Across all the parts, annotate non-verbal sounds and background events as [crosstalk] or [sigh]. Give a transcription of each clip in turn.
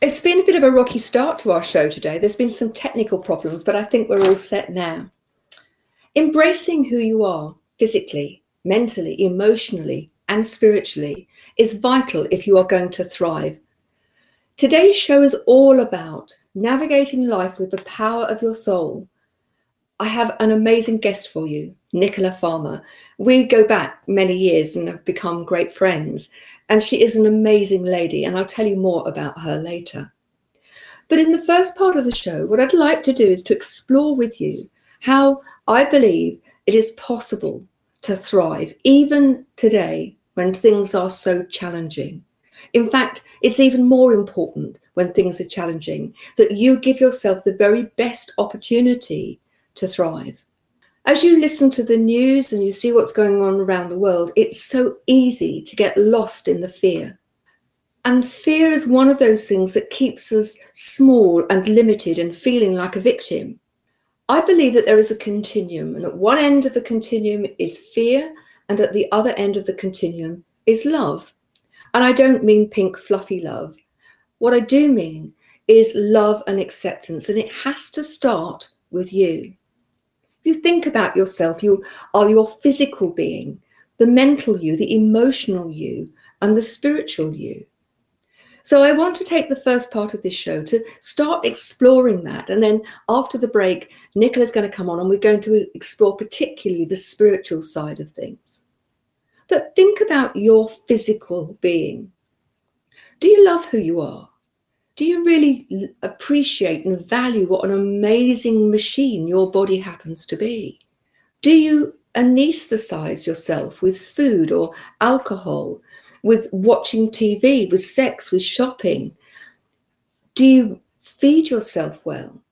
It's been a bit of a rocky start to our show today. There's been some technical problems, but I think we're all set now. Embracing who you are physically, mentally, emotionally, and spiritually is vital if you are going to thrive. Today's show is all about navigating life with the power of your soul. I have an amazing guest for you, Nicola Farmer. We go back many years and have become great friends. And she is an amazing lady, and I'll tell you more about her later. But in the first part of the show, what I'd like to do is to explore with you how I believe it is possible to thrive even today when things are so challenging. In fact, it's even more important when things are challenging that you give yourself the very best opportunity to thrive. As you listen to the news and you see what's going on around the world, it's so easy to get lost in the fear. And fear is one of those things that keeps us small and limited and feeling like a victim. I believe that there is a continuum, and at one end of the continuum is fear, and at the other end of the continuum is love. And I don't mean pink, fluffy love. What I do mean is love and acceptance, and it has to start with you you think about yourself, you are your physical being, the mental you, the emotional you, and the spiritual you. So I want to take the first part of this show to start exploring that. And then after the break, Nicola's going to come on and we're going to explore particularly the spiritual side of things. But think about your physical being. Do you love who you are? Do you really appreciate and value what an amazing machine your body happens to be? Do you anesthetize yourself with food or alcohol, with watching TV, with sex, with shopping? Do you feed yourself well?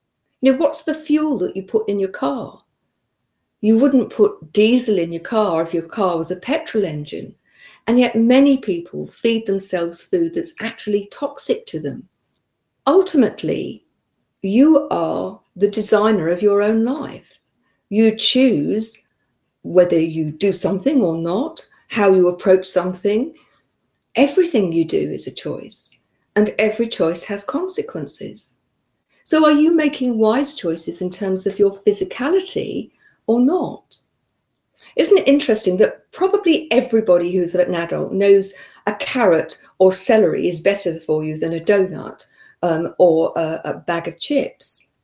You know, what's the fuel that you put in your car? You wouldn't put diesel in your car if your car was a petrol engine. And yet, many people feed themselves food that's actually toxic to them ultimately, you are the designer of your own life. You choose whether you do something or not, how you approach something. Everything you do is a choice, and every choice has consequences. So, are you making wise choices in terms of your physicality or not? Isn't it interesting that probably everybody who's an adult knows a carrot or celery is better for you than a donut, um, or a, a bag of chips.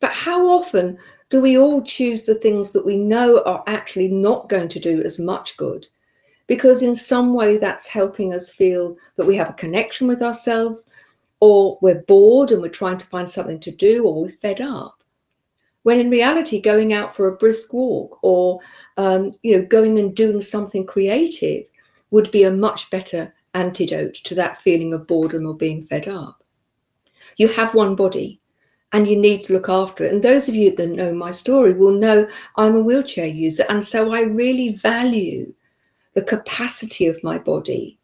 But how often do we all choose the things that we know are actually not going to do as much good? Because in some way that's helping us feel that we have a connection with ourselves, or we're bored and we're trying to find something to do, or we're fed up. When in reality, going out for a brisk walk or um, you know going and doing something creative would be a much better antidote to that feeling of boredom or being fed up you have one body and you need to look after it. And those of you that know my story will know I'm a wheelchair user. And so I really value the capacity of my body.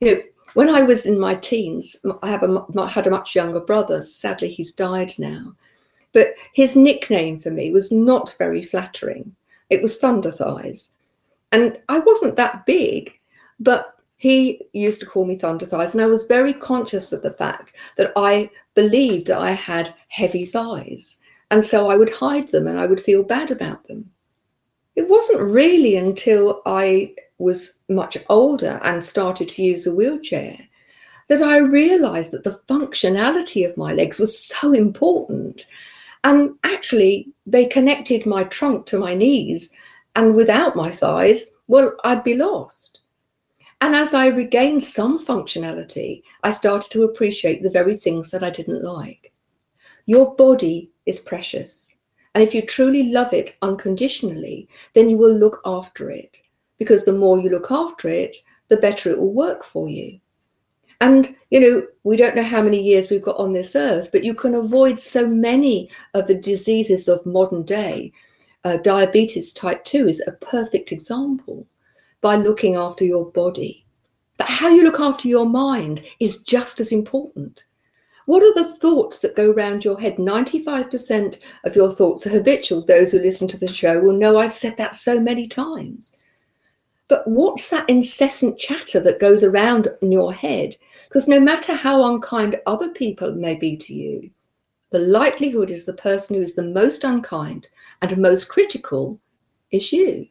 You know, when I was in my teens, I have a, had a much younger brother. Sadly, he's died now. But his nickname for me was not very flattering. It was Thunder Thighs. And I wasn't that big, but he used to call me thunder thighs and i was very conscious of the fact that i believed i had heavy thighs and so i would hide them and i would feel bad about them it wasn't really until i was much older and started to use a wheelchair that I realized that the functionality of my legs was so important. And actually, they connected my trunk to my knees. And without my thighs, well, I'd be lost. And as I regained some functionality, I started to appreciate the very things that I didn't like. Your body is precious. And if you truly love it unconditionally, then you will look after it. Because the more you look after it, the better it will work for you. And, you know, we don't know how many years we've got on this earth, but you can avoid so many of the diseases of modern day. Uh, diabetes type 2 is a perfect example by looking after your body. But how you look after your mind is just as important. What are the thoughts that go around your head? 95% of your thoughts are habitual. Those who listen to the show will know I've said that so many times. But what's that incessant chatter that goes around in your head? Because no matter how unkind other people may be to you, the likelihood is the person who is the most unkind and most critical is you.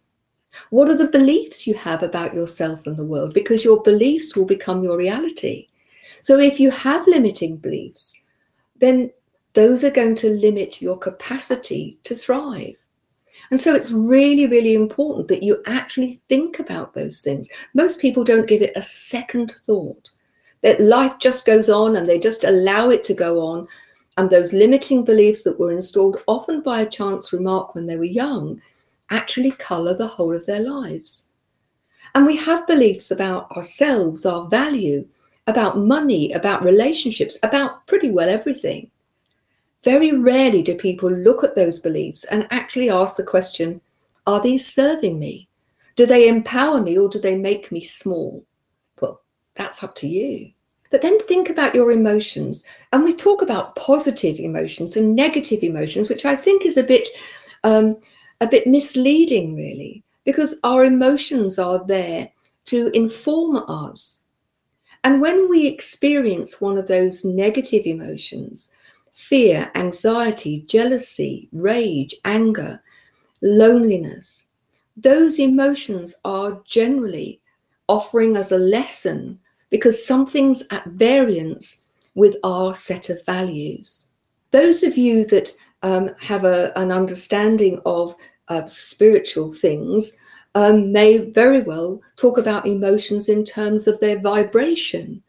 What are the beliefs you have about yourself and the world? Because your beliefs will become your reality. So if you have limiting beliefs, then those are going to limit your capacity to thrive. And so it's really, really important that you actually think about those things. Most people don't give it a second thought, that life just goes on and they just allow it to go on. And those limiting beliefs that were installed often by a chance remark when they were young actually color the whole of their lives. And we have beliefs about ourselves, our value, about money, about relationships, about pretty well everything. Very rarely do people look at those beliefs and actually ask the question Are these serving me? Do they empower me or do they make me small? Well, that's up to you. But then think about your emotions. And we talk about positive emotions and negative emotions, which I think is a bit um, a bit misleading, really, because our emotions are there to inform us. And when we experience one of those negative emotions, fear, anxiety, jealousy, rage, anger, loneliness, those emotions are generally offering us a lesson because something's at variance with our set of values. Those of you that um, have a, an understanding of uh, spiritual things um, may very well talk about emotions in terms of their vibration.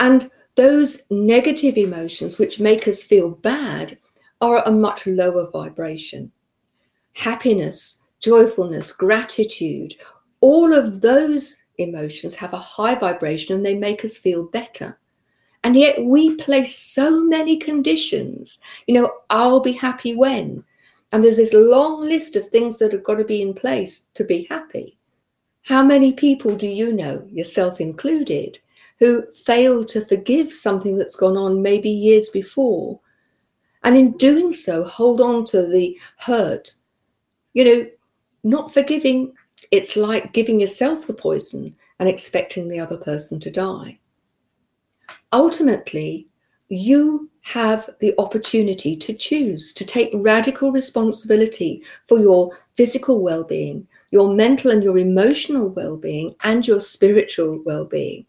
And those negative emotions which make us feel bad are a much lower vibration. Happiness, joyfulness, gratitude, all of those emotions have a high vibration and they make us feel better. And yet we place so many conditions. You know, I'll be happy when. And there's this long list of things that have got to be in place to be happy. How many people do you know, yourself included, who fail to forgive something that's gone on maybe years before. And in doing so, hold on to the hurt. You know, not forgiving, it's like giving yourself the poison and expecting the other person to die. Ultimately, you have the opportunity to choose to take radical responsibility for your physical well being, your mental and your emotional well being, and your spiritual well being.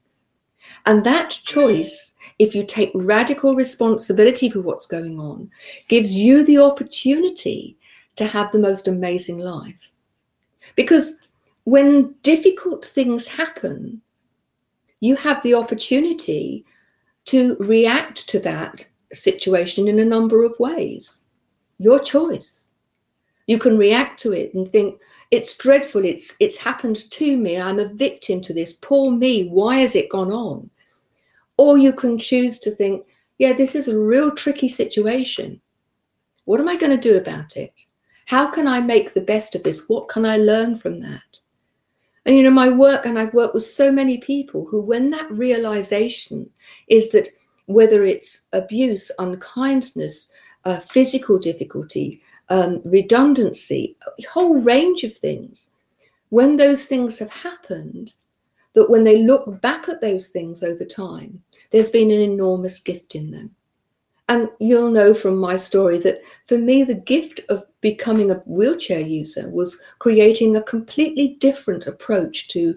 And that choice, if you take radical responsibility for what's going on, gives you the opportunity to have the most amazing life. Because when difficult things happen, you have the opportunity to react to that situation in a number of ways. Your choice. You can react to it and think, it's dreadful. It's it's happened to me. I'm a victim to this. Poor me. Why has it gone on? Or you can choose to think yeah this is a real tricky situation. What am i going to do about it? How can i make the best of this? What can i learn from that and you know my work and i've worked with so many people who when that realization is that whether it's abuse unkindness uh, physical difficulty um, redundancy, a whole range of things. When those things have happened, that when they look back at those things over time, there's been an enormous gift in them. And you'll know from my story that for me, the gift of becoming a wheelchair user was creating a completely different approach to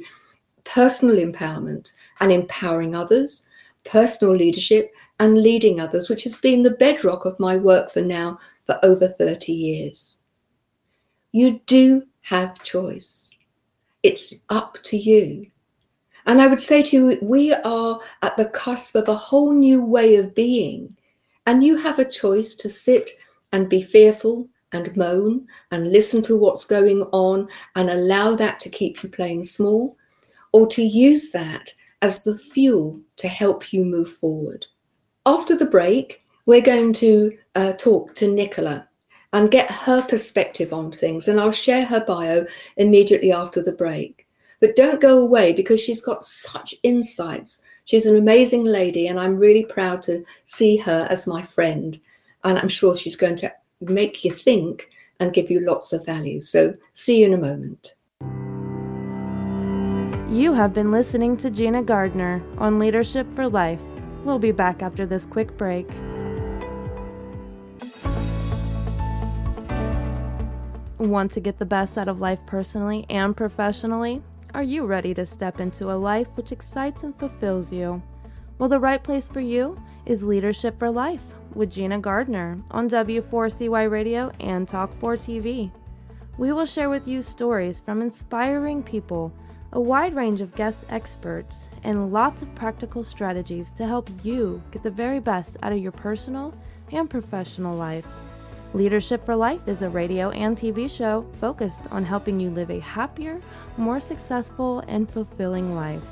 personal empowerment and empowering others, personal leadership, and leading others, which has been the bedrock of my work for now for over 30 years. You do have choice. It's up to you. And I would say to you, we are at the cusp of a whole new way of being. And you have a choice to sit and be fearful and moan and listen to what's going on and allow that to keep you playing small, or to use that as the fuel to help you move forward. After the break, we're going to uh, talk to Nicola and get her perspective on things, and I'll share her bio immediately after the break. But don't go away because she's got such insights. She's an amazing lady, and I'm really proud to see her as my friend. And I'm sure she's going to make you think and give you lots of value. So, see you in a moment. You have been listening to Gina Gardner on Leadership for Life. We'll be back after this quick break. Want to get the best out of life personally and professionally? Are you ready to step into a life which excites and fulfills you? Well, the right place for you is Leadership for Life with Gina Gardner on W4CY Radio and Talk4 TV. We will share with you stories from inspiring people, a wide range of guest experts, and lots of practical strategies to help you get the very best out of your personal and professional life. Leadership for Life is a radio and TV show focused on helping you live a happier, more successful, and fulfilling life.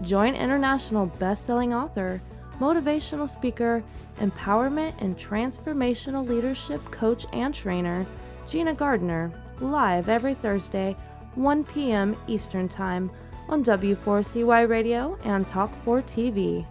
Join international best-selling author motivational speaker, empowerment and transformational leadership coach and trainer, Gina Gardner, live every Thursday, 1 p.m. Eastern Time on W4CY Radio and Talk4 TV.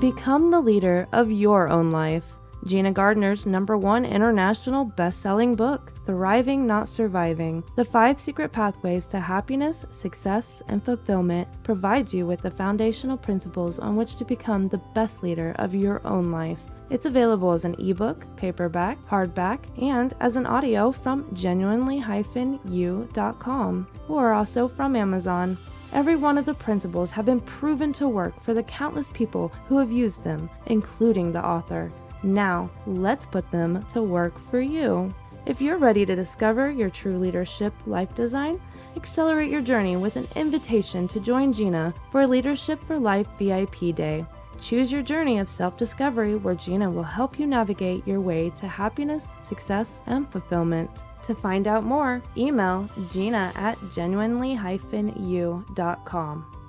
Become the leader of your own life. Gina Gardner's number one international best selling book, Thriving Not Surviving The Five Secret Pathways to Happiness, Success, and Fulfillment, provides you with the foundational principles on which to become the best leader of your own life. It's available as an ebook, paperback, hardback, and as an audio from genuinely-u.com or also from Amazon. Every one of the principles have been proven to work for the countless people who have used them, including the author. Now, let's put them to work for you. If you're ready to discover your true leadership life design, accelerate your journey with an invitation to join Gina for Leadership for Life VIP Day. Choose your journey of self discovery where Gina will help you navigate your way to happiness, success, and fulfillment. To find out more, email gina at genuinely-u.com.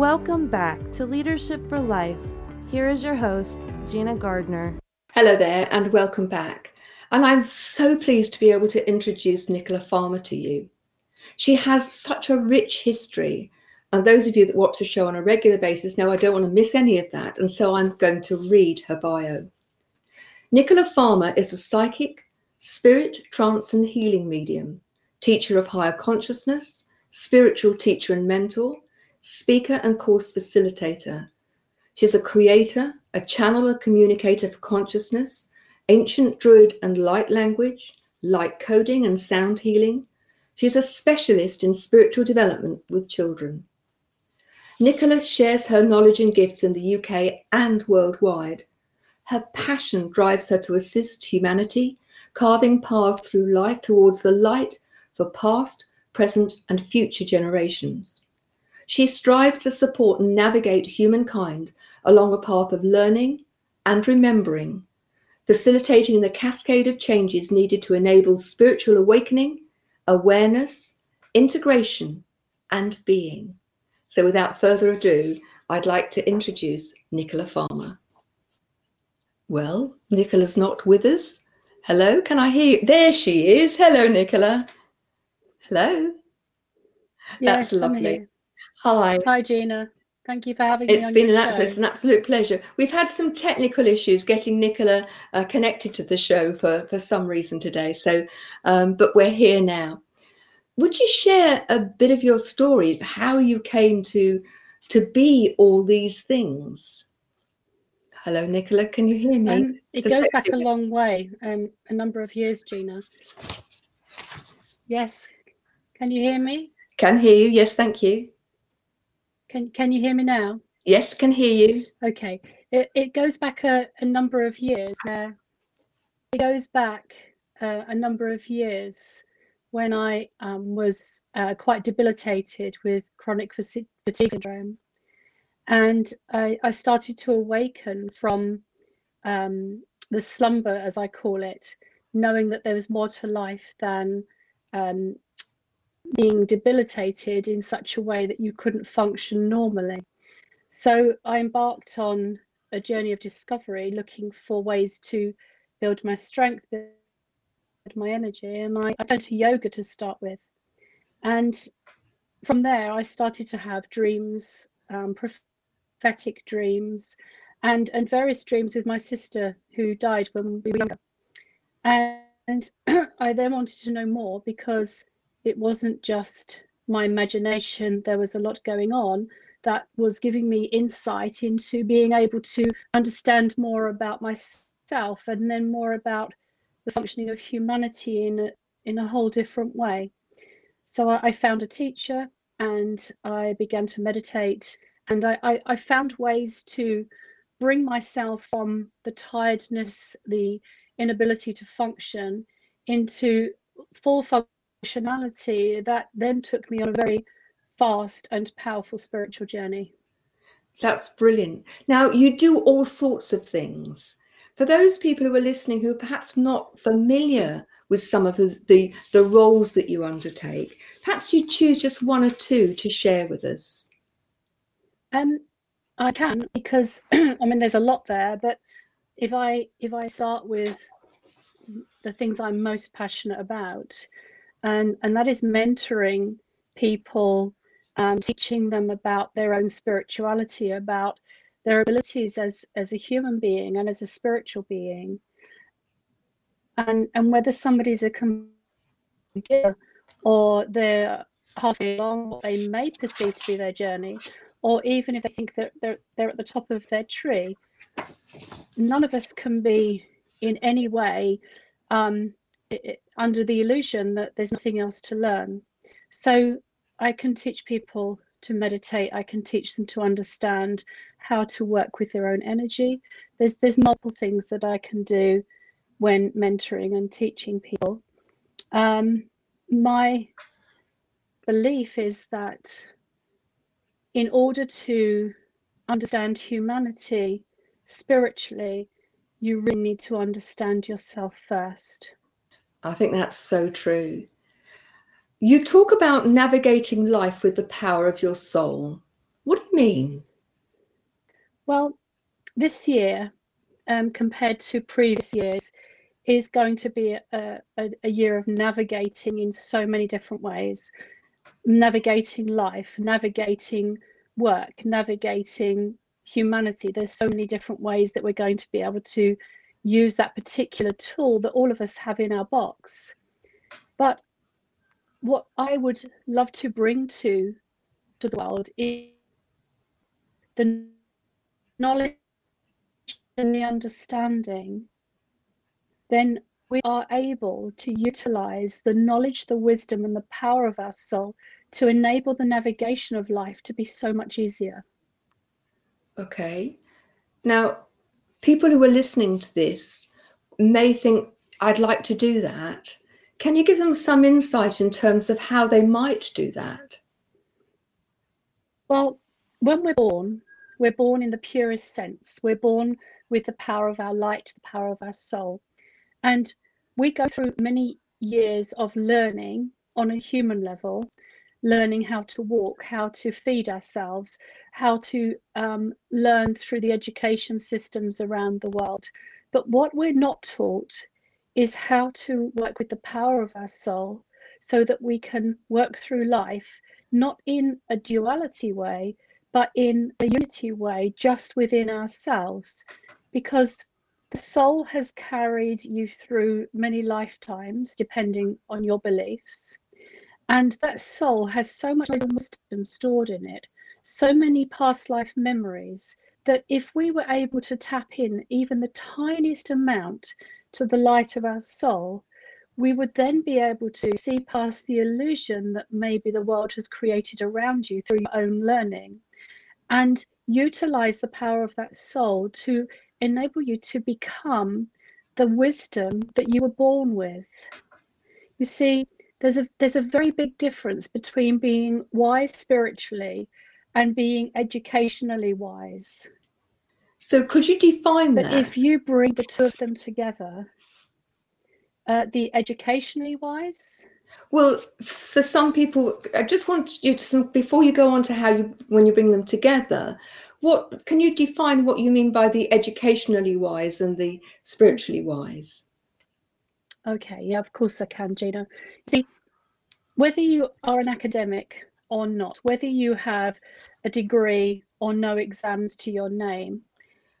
Welcome back to Leadership for Life. Here is your host, Gina Gardner. Hello there, and welcome back. And I'm so pleased to be able to introduce Nicola Farmer to you. She has such a rich history. And those of you that watch the show on a regular basis know I don't want to miss any of that. And so I'm going to read her bio. Nicola Farmer is a psychic, spirit, trance, and healing medium, teacher of higher consciousness, spiritual teacher and mentor, speaker and course facilitator. She's a creator, a channeler communicator for consciousness, ancient druid and light language, light coding and sound healing. She's a specialist in spiritual development with children. Nicola shares her knowledge and gifts in the UK and worldwide. Her passion drives her to assist humanity, carving paths through life towards the light for past, present, and future generations. She strives to support and navigate humankind along a path of learning and remembering, facilitating the cascade of changes needed to enable spiritual awakening, awareness, integration, and being. So, without further ado, I'd like to introduce Nicola Farmer. Well, Nicola's not with us. Hello, can I hear you? There she is. Hello, Nicola. Hello. Yes, That's lovely. Hi. Hi, Gina. Thank you for having it's me. It's been an absolute, it's an absolute pleasure. We've had some technical issues getting Nicola uh, connected to the show for, for some reason today. So, um, but we're here now. Would you share a bit of your story, how you came to to be all these things? Hello, Nicola. Can you hear me? Um, it goes back a long way, um, a number of years, Gina. Yes. Can you hear me? Can hear you. Yes, thank you. Can Can you hear me now? Yes, can hear you. Okay. It it goes back a, a number of years. Uh, it goes back uh, a number of years when I um, was uh, quite debilitated with chronic fatigue syndrome, and I, I started to awaken from um, the slumber, as I call it, knowing that there was more to life than um, being debilitated in such a way that you couldn't function normally. So I embarked on a journey of discovery, looking for ways to build my strength, build my energy, and I, I turned to yoga to start with. And from there, I started to have dreams, um, prophetic dreams, and and various dreams with my sister who died when we were younger. And [clears throat] I then wanted to know more because it wasn't just my imagination. There was a lot going on that was giving me insight into being able to understand more about myself and then more about the functioning of humanity in a, in a whole different way. So I, I found a teacher and I began to meditate and I, I, I found ways to bring myself from the tiredness, the inability to function into full functionality that then took me on a very fast and powerful spiritual journey. That's brilliant. Now, you do all sorts of things. For those people who are listening who are perhaps not familiar with some of the, the, the roles that you undertake, perhaps you choose just one or two to share with us. Um, I can because [clears throat] I mean there's a lot there, but if I if I start with the things I'm most passionate about, and and that is mentoring people, um, teaching them about their own spirituality, about their abilities as as a human being and as a spiritual being, and and whether somebody's a computer or they're halfway along what they may perceive to be their journey, or even if they think that they're, they're at the top of their tree, none of us can be in any way um, it, under the illusion that there's nothing else to learn. So I can teach people to meditate. I can teach them to understand how to work with their own energy. There's there's multiple things that I can do when mentoring and teaching people. Um, my belief is that in order to understand humanity spiritually, you really need to understand yourself first. I think that's so true. You talk about navigating life with the power of your soul. What do you mean? Well, this year, um, compared to previous years, is going to be a, a, a year of navigating in so many different ways navigating life, navigating work, navigating humanity. There's so many different ways that we're going to be able to use that particular tool that all of us have in our box. But what I would love to bring to to the world is the knowledge and the understanding, then we are able to utilize the knowledge, the wisdom, and the power of our soul to enable the navigation of life to be so much easier. Okay. Now, people who are listening to this may think, I'd like to do that. Can you give them some insight in terms of how they might do that? Well, when we're born, we're born in the purest sense. We're born with the power of our light, the power of our soul. And we go through many years of learning on a human level, learning how to walk, how to feed ourselves, how to um, learn through the education systems around the world. But what we're not taught is how to work with the power of our soul so that we can work through life not in a duality way, but in a unity way just within ourselves. Because the soul has carried you through many lifetimes, depending on your beliefs. And that soul has so much wisdom stored in it, so many past life memories, that if we were able to tap in even the tiniest amount to the light of our soul, we would then be able to see past the illusion that maybe the world has created around you through your own learning and utilize the power of that soul to enable you to become the wisdom that you were born with. You see, there's a there's a very big difference between being wise spiritually and being educationally wise. So could you define but that? if you bring the two of them together, uh, the educationally wise. Well, for some people, I just want you to before you go on to how you when you bring them together. What can you define what you mean by the educationally wise and the spiritually wise? Okay, yeah, of course I can, Gina. See, whether you are an academic or not, whether you have a degree or no exams to your name,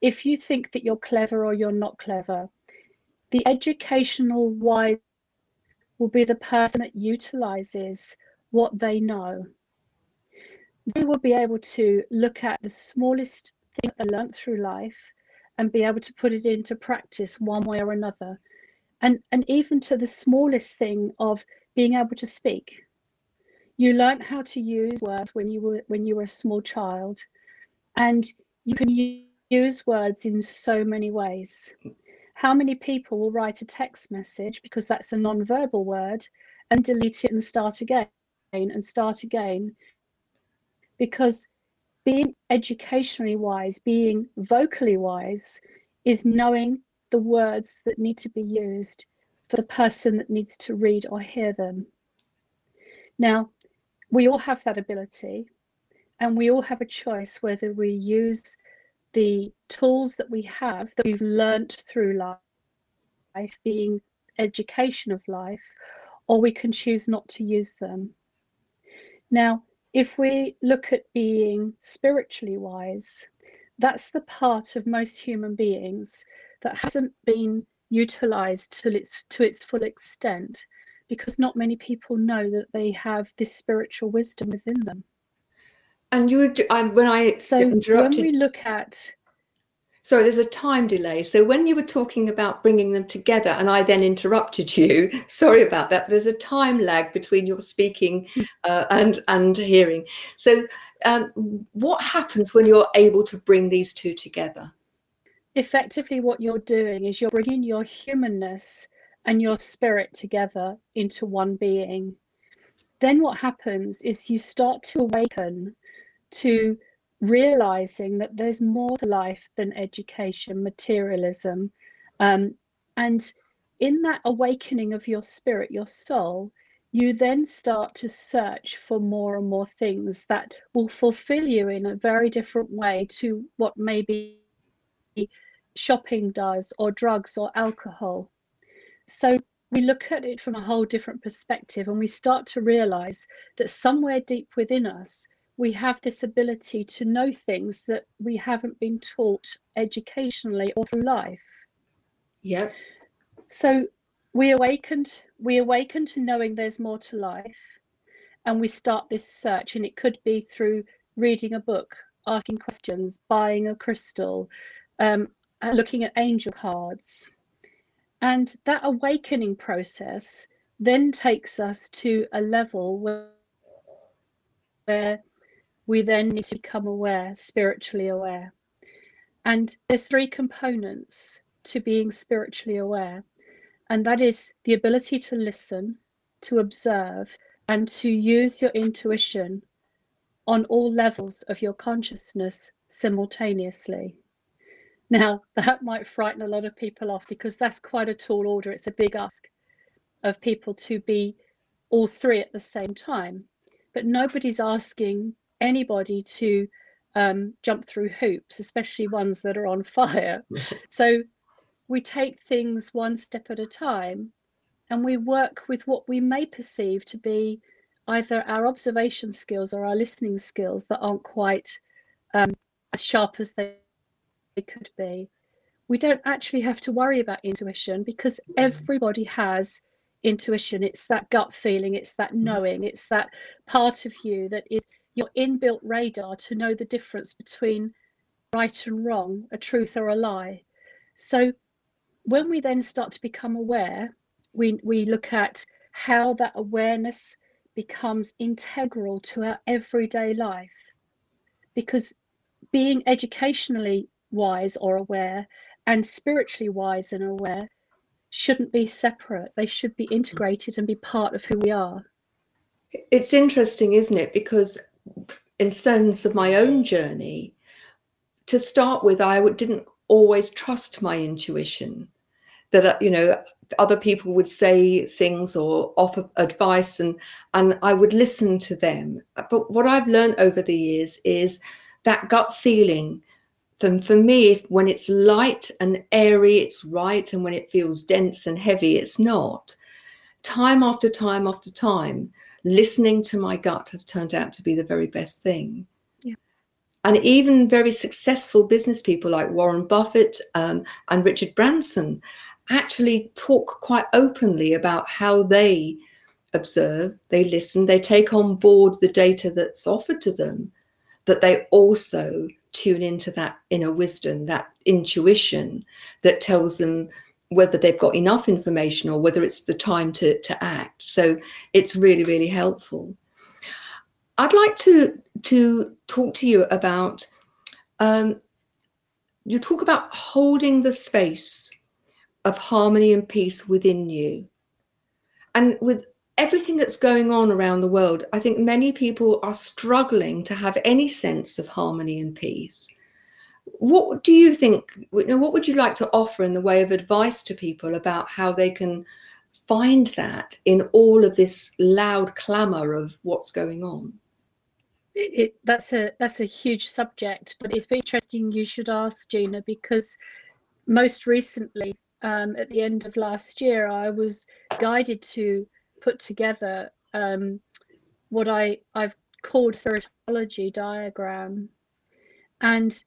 if you think that you're clever or you're not clever, the educational wise will be the person that utilizes what they know. They will be able to look at the smallest thing they learned through life and be able to put it into practice one way or another. And, and even to the smallest thing of being able to speak. You learned how to use words when you were when you were a small child, and you can use words in so many ways. How many people will write a text message because that's a non-verbal word and delete it and start again and start again? Because being educationally wise, being vocally wise, is knowing the words that need to be used for the person that needs to read or hear them. Now, we all have that ability, and we all have a choice whether we use the tools that we have that we've learnt through life, being education of life, or we can choose not to use them. Now, if we look at being spiritually wise, that's the part of most human beings that hasn't been utilized to its to its full extent because not many people know that they have this spiritual wisdom within them. And you would, I, when I So when we look at sorry, there's a time delay. So when you were talking about bringing them together, and I then interrupted you, [laughs] sorry about that. There's a time lag between your speaking [laughs] uh, and and hearing. So um, what happens when you're able to bring these two together? effectively what you're doing is you're bringing your humanness and your spirit together into one being. Then what happens is you start to awaken to realizing that there's more to life than education, materialism. Um, and in that awakening of your spirit, your soul, you then start to search for more and more things that will fulfill you in a very different way to what maybe shopping does, or drugs or alcohol. So we look at it from a whole different perspective and we start to realize that somewhere deep within us, we have this ability to know things that we haven't been taught educationally or through life. Yeah. So we awakened, we awaken to knowing there's more to life, and we start this search, and it could be through reading a book, asking questions, buying a crystal, um, looking at angel cards. And that awakening process then takes us to a level where, where we then need to become aware, spiritually aware. And there's three components to being spiritually aware, and that is the ability to listen, to observe, and to use your intuition on all levels of your consciousness simultaneously. Now, [laughs] that might frighten a lot of people off because that's quite a tall order. It's a big ask of people to be all three at the same time. But nobody's asking anybody to um, jump through hoops, especially ones that are on [laughs] fire. [laughs] so we take things one step at a time and we work with what we may perceive to be either our observation skills or our listening skills that aren't quite um, as sharp as they it could be. We don't actually have to worry about intuition because mm. everybody has intuition. It's that gut feeling, it's that mm. knowing, it's that part of you that is your inbuilt radar to know the difference between right and wrong, a truth or a lie. So when we then start to become aware we we look at how that awareness becomes integral to our everyday life because being educationally wise or aware and spiritually wise and aware shouldn't be separate. They should be integrated and be part of who we are. It's interesting isn't it? Because in terms of my own journey to start with i didn't always trust my intuition that uh, you know other people would say things or offer advice and and I would listen to them. But what I've learned over the years is that gut feeling for, for me if, when it's light and airy it's right and when it feels dense and heavy it's not. Time after time after time listening to my gut has turned out to be the very best thing. And even very successful business people like Warren Buffett um, and Richard Branson actually talk quite openly about how they observe, they listen, they take on board the data that's offered to them, but they also tune into that inner wisdom, that intuition that tells them whether they've got enough information or whether it's the time to, to act. So it's really, really helpful. I'd like to to talk to you about um, you talk about holding the space of harmony and peace within you. And with everything that's going on around the world, I think many people are struggling to have any sense of harmony and peace. What do you think? What would you like to offer in the way of advice to people about how they can find that in all of this loud clamor of what's going on? It, it, that's a that's a huge subject, but it's interesting you should ask Gina because most recently um, at the end of last year, I was guided to put together um, what I, I've called spiritology diagram. And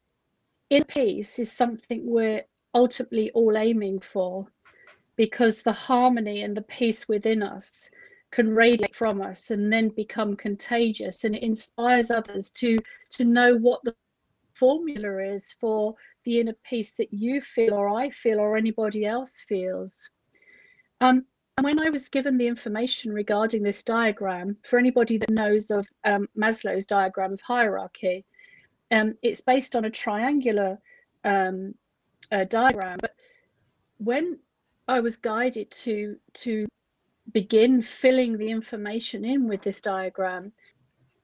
in peace is something we're ultimately all aiming for because the harmony and the peace within us can radiate from us and then become contagious and it inspires others to to know what the formula is for the inner peace that you feel or I feel or anybody else feels. Um, and when I was given the information regarding this diagram, for anybody that knows of um, Maslow's diagram of hierarchy, um, it's based on a triangular um, uh, diagram. But when I was guided to to begin filling the information in with this diagram,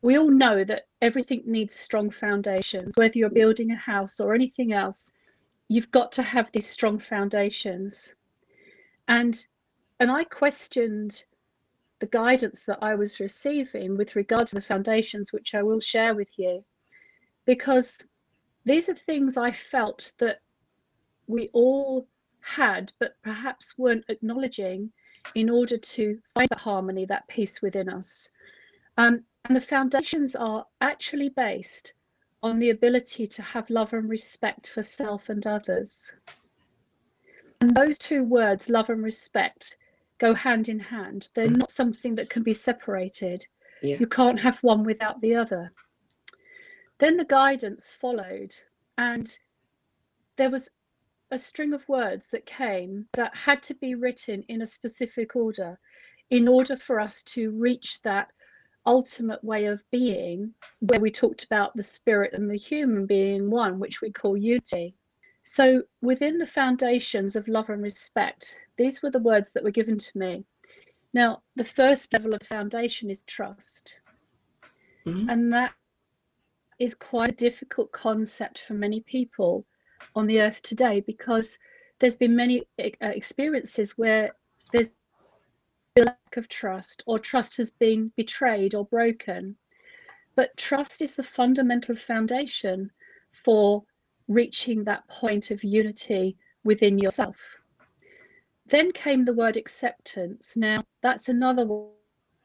we all know that everything needs strong foundations. Whether you're building a house or anything else, you've got to have these strong foundations. And and I questioned the guidance that I was receiving with regard to the foundations, which I will share with you, because these are things I felt that we all had, but perhaps weren't acknowledging in order to find that harmony, that peace within us. Um, and the foundations are actually based on the ability to have love and respect for self and others. And those two words, love and respect, go hand in hand. They're mm. not something that can be separated. Yeah. You can't have one without the other. Then the guidance followed, and there was a string of words that came that had to be written in a specific order in order for us to reach that ultimate way of being, where we talked about the spirit and the human being one, which we call unity. So, within the foundations of love and respect, these were the words that were given to me. Now, the first level of foundation is trust. Mm-hmm. And that is quite a difficult concept for many people on the earth today because there's been many uh, experiences where there's a lack of trust or trust has been betrayed or broken. But trust is the fundamental foundation for reaching that point of unity within yourself. Then came the word acceptance. Now, that's another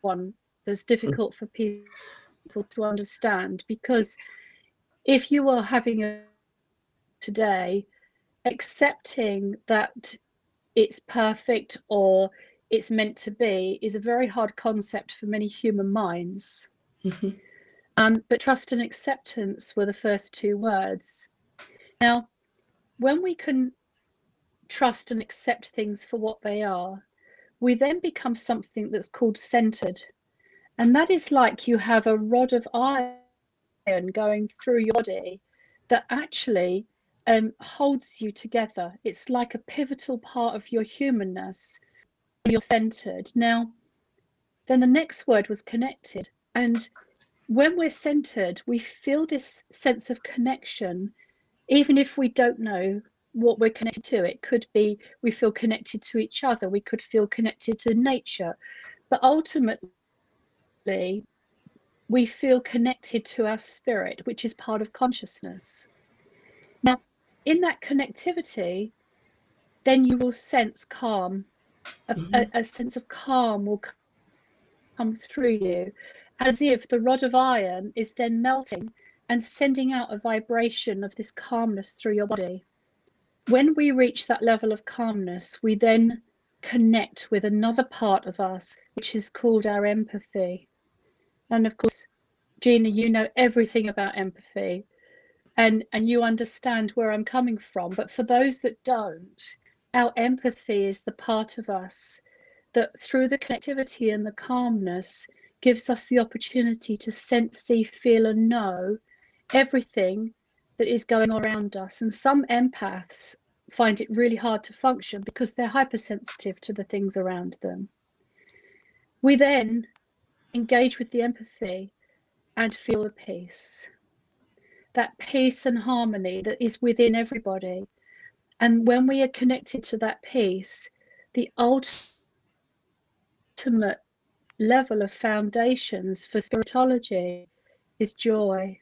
one that's difficult for people to understand because if you are having a today, accepting that it's perfect or it's meant to be is a very hard concept for many human minds. Mm-hmm. Um, but trust and acceptance were the first two words. Now, when we can trust and accept things for what they are, we then become something that's called centered. And that is like you have a rod of iron going through your body that actually um, holds you together. It's like a pivotal part of your humanness. You're centered. Now, then the next word was connected. And when we're centered, we feel this sense of connection, even if we don't know what we're connected to. It could be we feel connected to each other, we could feel connected to nature. But ultimately, we feel connected to our spirit, which is part of consciousness. Now, in that connectivity, then you will sense calm. A, mm-hmm. a, a sense of calm will come through you, as if the rod of iron is then melting and sending out a vibration of this calmness through your body. When we reach that level of calmness, we then connect with another part of us, which is called our empathy. And of course, Gina, you know everything about empathy and and you understand where I'm coming from. But for those that don't, our empathy is the part of us that through the connectivity and the calmness gives us the opportunity to sense, see, feel, and know everything that is going on around us. And some empaths find it really hard to function because they're hypersensitive to the things around them. We then engage with the empathy and feel the peace that peace and harmony that is within everybody. And when we are connected to that peace, the ultimate level of foundations for spiritology is joy.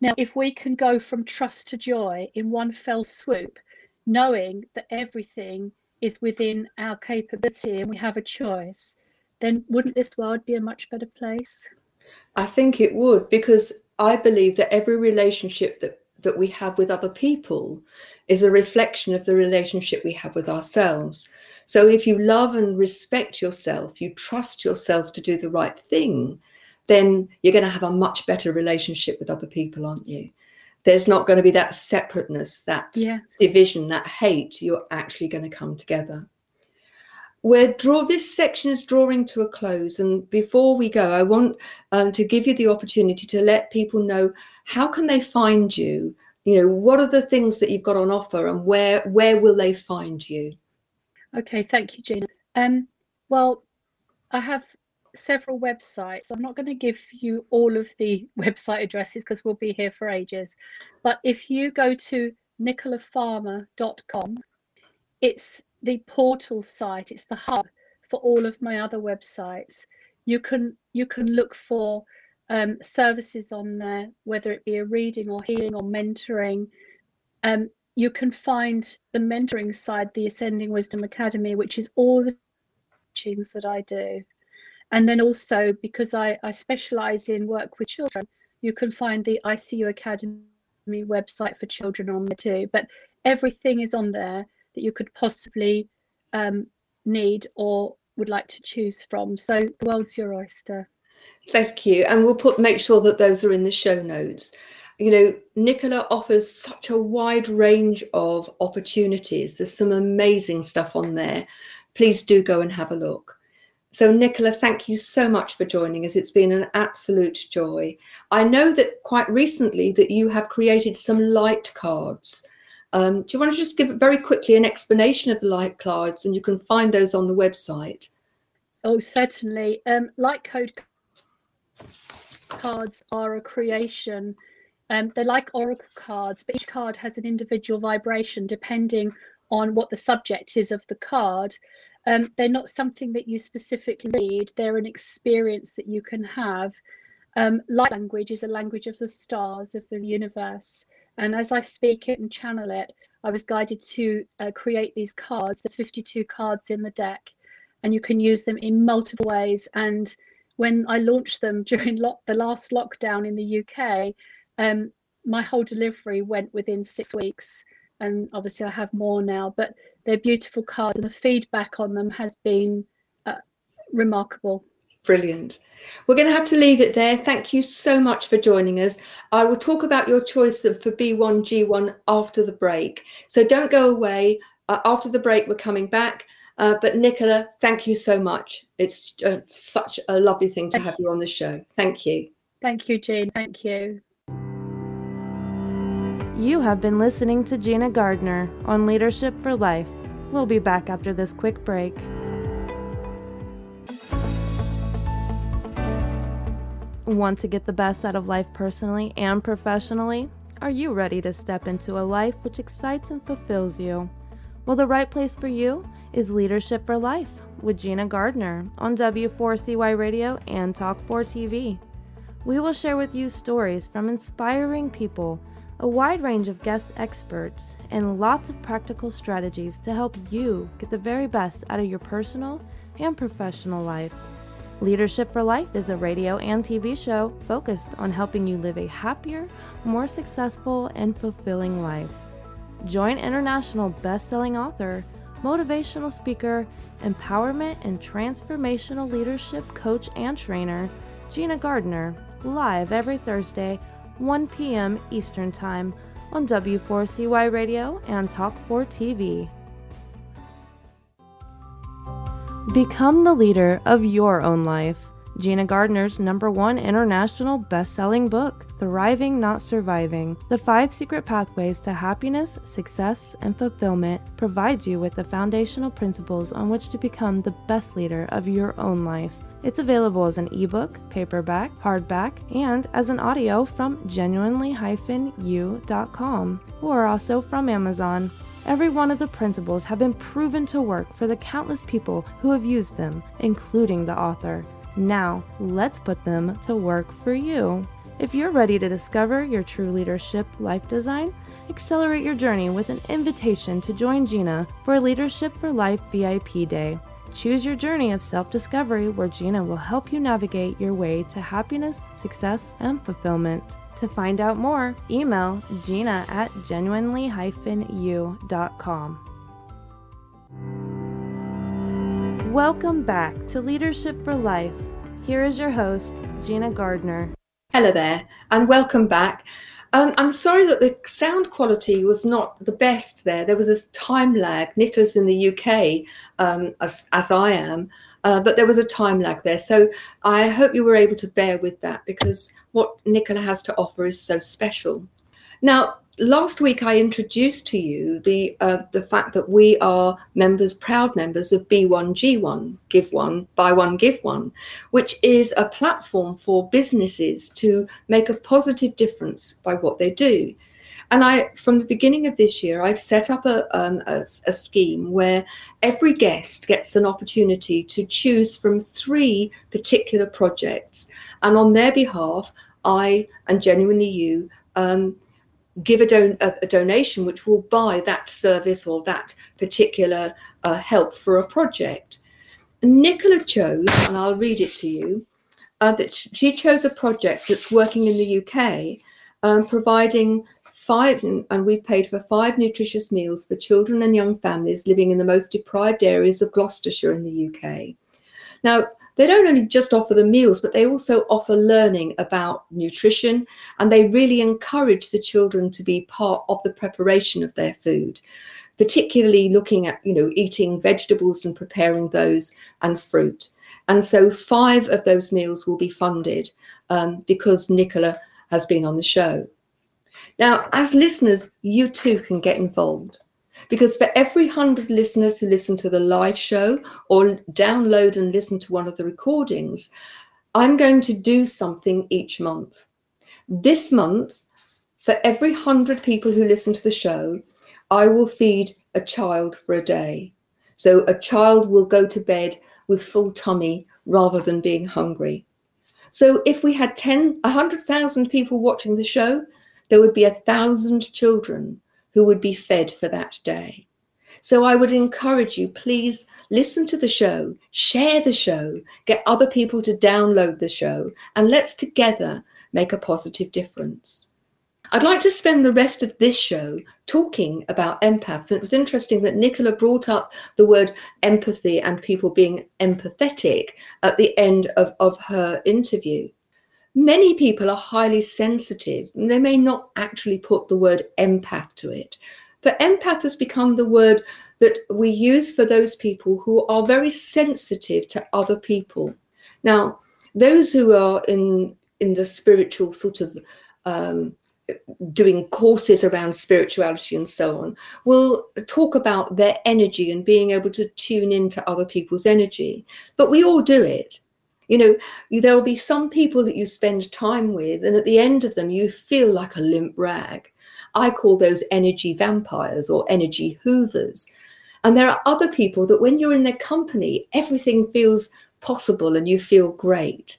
Now, if we can go from trust to joy in one fell swoop, knowing that everything is within our capability and we have a choice, then wouldn't this world be a much better place? I think it would because I believe that every relationship that that we have with other people is a reflection of the relationship we have with ourselves. So if you love and respect yourself, you trust yourself to do the right thing, then you're going to have a much better relationship with other people, aren't you? There's not going to be that separateness, that yes. division, that hate. You're actually going to come together we're draw this section is drawing to a close and before we go i want um, to give you the opportunity to let people know how can they find you you know what are the things that you've got on offer and where where will they find you okay thank you gina um well i have several websites. I'm not going to give you all of the [laughs] website addresses because we'll be here for ages but if you go to nicolafarmer.com it's the portal site it's the hub for all of my other websites. You can you can look for um, services on there whether it be a reading or healing or mentoring. Um, you can find the mentoring side the ascending wisdom academy which is all the teachings that i do and then also because i i specialize in work with children you can find the icu academy website for children on there too but everything is on there that you could possibly um, need or would like to choose from. So the world's your oyster. Thank you. And we'll put make sure that those are in the show notes. You know, Nicola offers such a wide range of opportunities. There's some amazing stuff on there. Please do go and have a look. So, Nicola, thank you so much for joining us. It's been an absolute joy. I know that quite recently that you have created some light cards um, do you want to just give very quickly an explanation of the light cards, and you can find those on the website? Oh, certainly. Um, light code cards are a creation. Um, they're like oracle cards, but each card has an individual vibration depending on what the subject is of the card. Um, they're not something that you specifically need, they're an experience that you can have. Um, light language is a language of the stars, of the universe. And as I speak it and channel it, I was guided to uh, create these cards. There's 52 cards in the deck, and you can use them in multiple ways. And when I launched them [laughs] during lo- the last lockdown in the UK, um, my whole delivery went within six weeks. And obviously, I have more now, but they're beautiful cards, and the feedback on them has been uh, remarkable. Brilliant. We're going to have to leave it there. Thank you so much for joining us. I will talk about your choice of, for B1G1 after the break. So don't go away. Uh, after the break, we're coming back. Uh, but Nicola, thank you so much. It's uh, such a lovely thing to have you on the show. Thank you. Thank you, Jean. Thank you. You have been listening to Gina Gardner on Leadership for Life. We'll be back after this quick break. Want to get the best out of life personally and professionally? Are you ready to step into a life which excites and fulfills you? Well, the right place for you is Leadership for Life with Gina Gardner on W4CY Radio and Talk4 TV. We will share with you stories from inspiring people, a wide range of guest experts, and lots of practical strategies to help you get the very best out of your personal and professional life. Leadership for Life is a radio and TV show focused on helping you live a happier, more successful, and fulfilling life. Join international best-selling author, motivational speaker, empowerment and transformational leadership coach and trainer, Gina Gardner, live every Thursday, 1 p.m. Eastern Time on W4CY Radio and Talk4 TV. Become the leader of your own life. Gina Gardner's number one international best selling book, Thriving Not Surviving The Five Secret Pathways to Happiness, Success, and Fulfillment, provides you with the foundational principles on which to become the best leader of your own life. It's available as an ebook, paperback, hardback, and as an audio from genuinely-u.com or also from Amazon. Every one of the principles have been proven to work for the countless people who have used them, including the author. Now, let's put them to work for you. If you're ready to discover your true leadership life design, accelerate your journey with an invitation to join Gina for Leadership for Life VIP Day. Choose your journey of self discovery where Gina will help you navigate your way to happiness, success, and fulfillment. To find out more, email gina at genuinely-u.com. Welcome back to Leadership for Life. Here is your host, Gina Gardner. Hello there, and welcome back. Um, I'm sorry that the sound quality was not the best there. There was a time lag. Nicola's in the UK, um, as, as I am, uh, but there was a time lag there. So I hope you were able to bear with that because what Nicola has to offer is so special. Now, last week I introduced to you the uh, the fact that we are members, proud members of B1G1, Give One, Buy One, Give One, which is a platform for businesses to make a positive difference by what they do. And I, from the beginning of this year, I've set up a, um, a, a scheme where every guest gets an opportunity to choose from three particular projects, and on their behalf, I and genuinely you. Um, give a, don- a, a, donation which will buy that service or that particular uh, help for a project. Nicola chose, and I'll read it to you, uh, that she chose a project that's working in the UK, um, providing five, and we've paid for five nutritious meals for children and young families living in the most deprived areas of Gloucestershire in the UK. Now, they don't only just offer the meals, but they also offer learning about nutrition and they really encourage the children to be part of the preparation of their food, particularly looking at, you know, eating vegetables and preparing those and fruit. And so five of those meals will be funded um, because Nicola has been on the show. Now, as listeners, you too can get involved. Because for every 100 listeners who listen to the live show or download and listen to one of the recordings, I'm going to do something each month. This month, for every 100 people who listen to the show, I will feed a child for a day. So a child will go to bed with full tummy rather than being hungry. So if we had 10, 100,000 people watching the show, there would be a thousand children who would be fed for that day. So I would encourage you, please listen to the show, share the show, get other people to download the show, and let's together make a positive difference. I'd like to spend the rest of this show talking about empaths. And it was interesting that Nicola brought up the word empathy and people being empathetic at the end of, of her interview many people are highly sensitive and they may not actually put the word empath to it but empath has become the word that we use for those people who are very sensitive to other people. Now, those who are in in the spiritual sort of um, doing courses around spirituality and so on will talk about their energy and being able to tune into other people's energy. But we all do it. You know, there will be some people that you spend time with, and at the end of them, you feel like a limp rag. I call those energy vampires or energy hoovers. And there are other people that when you're in their company, everything feels possible and you feel great.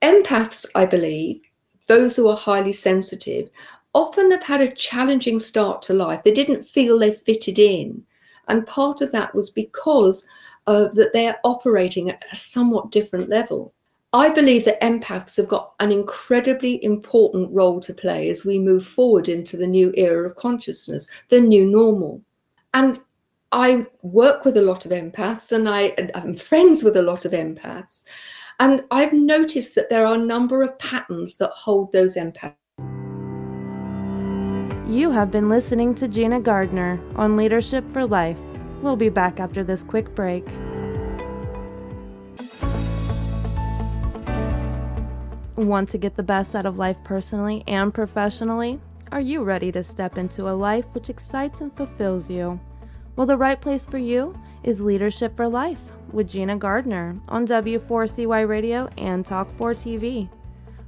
Empaths, I believe, those who are highly sensitive, often have had a challenging start to life. They didn't feel they fitted in. And part of that was because uh, that they're operating at a somewhat different level. I believe that empaths have got an incredibly important role to play as we move forward into the new era of consciousness, the new normal. And I work with a lot of empaths and I, I'm friends with a lot of empaths. And I've noticed that there are a number of patterns that hold those empaths. You have been listening to Gina Gardner on Leadership for Life. We'll be back after this quick break. Want to get the best out of life personally and professionally? Are you ready to step into a life which excites and fulfills you? Well, the right place for you is Leadership for Life with Gina Gardner on W4CY Radio and Talk4 TV.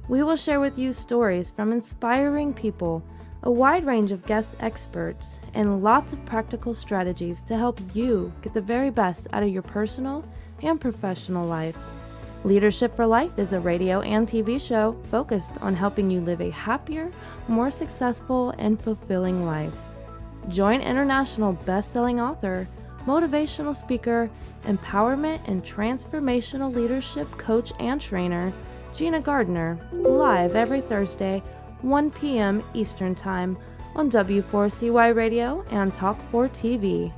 We will share with you stories from inspiring people, a wide range of guest experts, and lots of practical strategies to help you get the very best out of your personal and professional life. Leadership for Life is a radio and TV show focused on helping you live a happier, more successful, and fulfilling life. Join international best-selling author, motivational speaker, empowerment and transformational leadership coach and trainer, Gina Gardner, live every Thursday, 1 p.m. Eastern Time on W4CY Radio and Talk4 TV.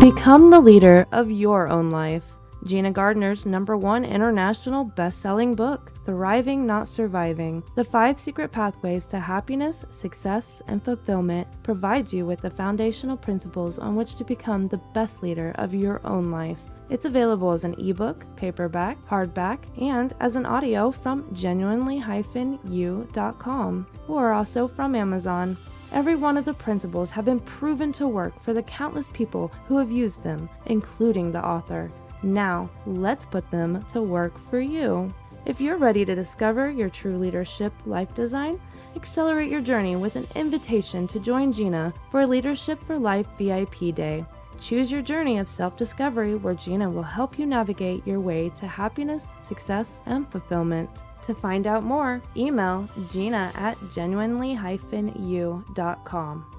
Become the leader of your own life. Gina Gardner's number one international best selling book, Thriving Not Surviving The Five Secret Pathways to Happiness, Success, and Fulfillment, provides you with the foundational principles on which to become the best leader of your own life. It's available as an ebook, paperback, hardback, and as an audio from genuinely-u.com or also from Amazon. Every one of the principles have been proven to work for the countless people who have used them, including the author. Now, let's put them to work for you. If you're ready to discover your true leadership life design, accelerate your journey with an invitation to join Gina for Leadership for Life VIP Day. Choose your journey of self discovery where Gina will help you navigate your way to happiness, success, and fulfillment. To find out more, email gina at genuinely-u.com.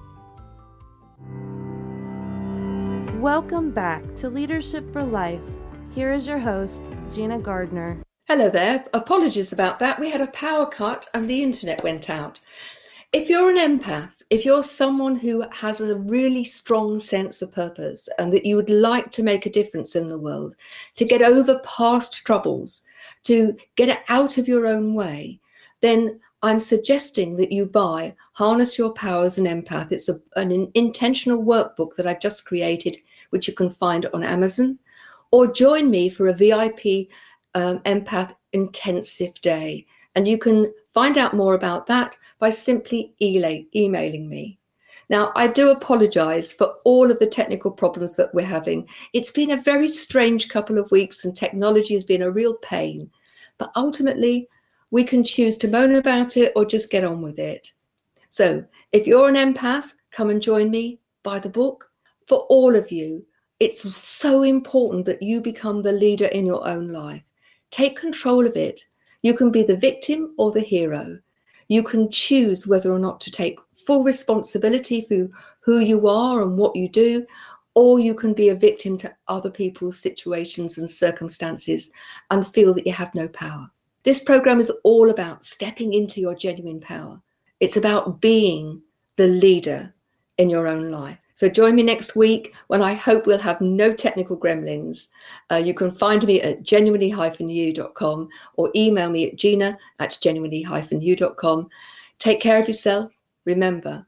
Welcome back to Leadership for Life. Here is your host, Gina Gardner. Hello there. Apologies about that. We had a power cut and the internet went out. If you're an empath, if you're someone who has a really strong sense of purpose and that you would like to make a difference in the world, to get over past troubles, to get out of your own way, then I'm suggesting that you buy Harness Your Power as an Empath. It's a, an intentional workbook that I've just created, which you can find on Amazon or join me for a VIP um, empath intensive day. And you can find out more about that by simply emailing me. Now, I do apologize for all of the technical problems that we're having. It's been a very strange couple of weeks and technology has been a real pain. But ultimately, we can choose to moan about it or just get on with it. So, if you're an empath, come and join me, buy the book. For all of you, it's so important that you become the leader in your own life. Take control of it. You can be the victim or the hero. You can choose whether or not to take full responsibility for who you are and what you do, or you can be a victim to other people's situations and circumstances and feel that you have no power. This program is all about stepping into your genuine power. It's about being the leader in your own life. So join me next week when I hope we'll have no technical gremlins. Uh, you can find me at genuinely-u.com or email me at gina at genuinely-u.com. Take care of yourself. Remember,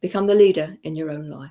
Become the leader in your own life.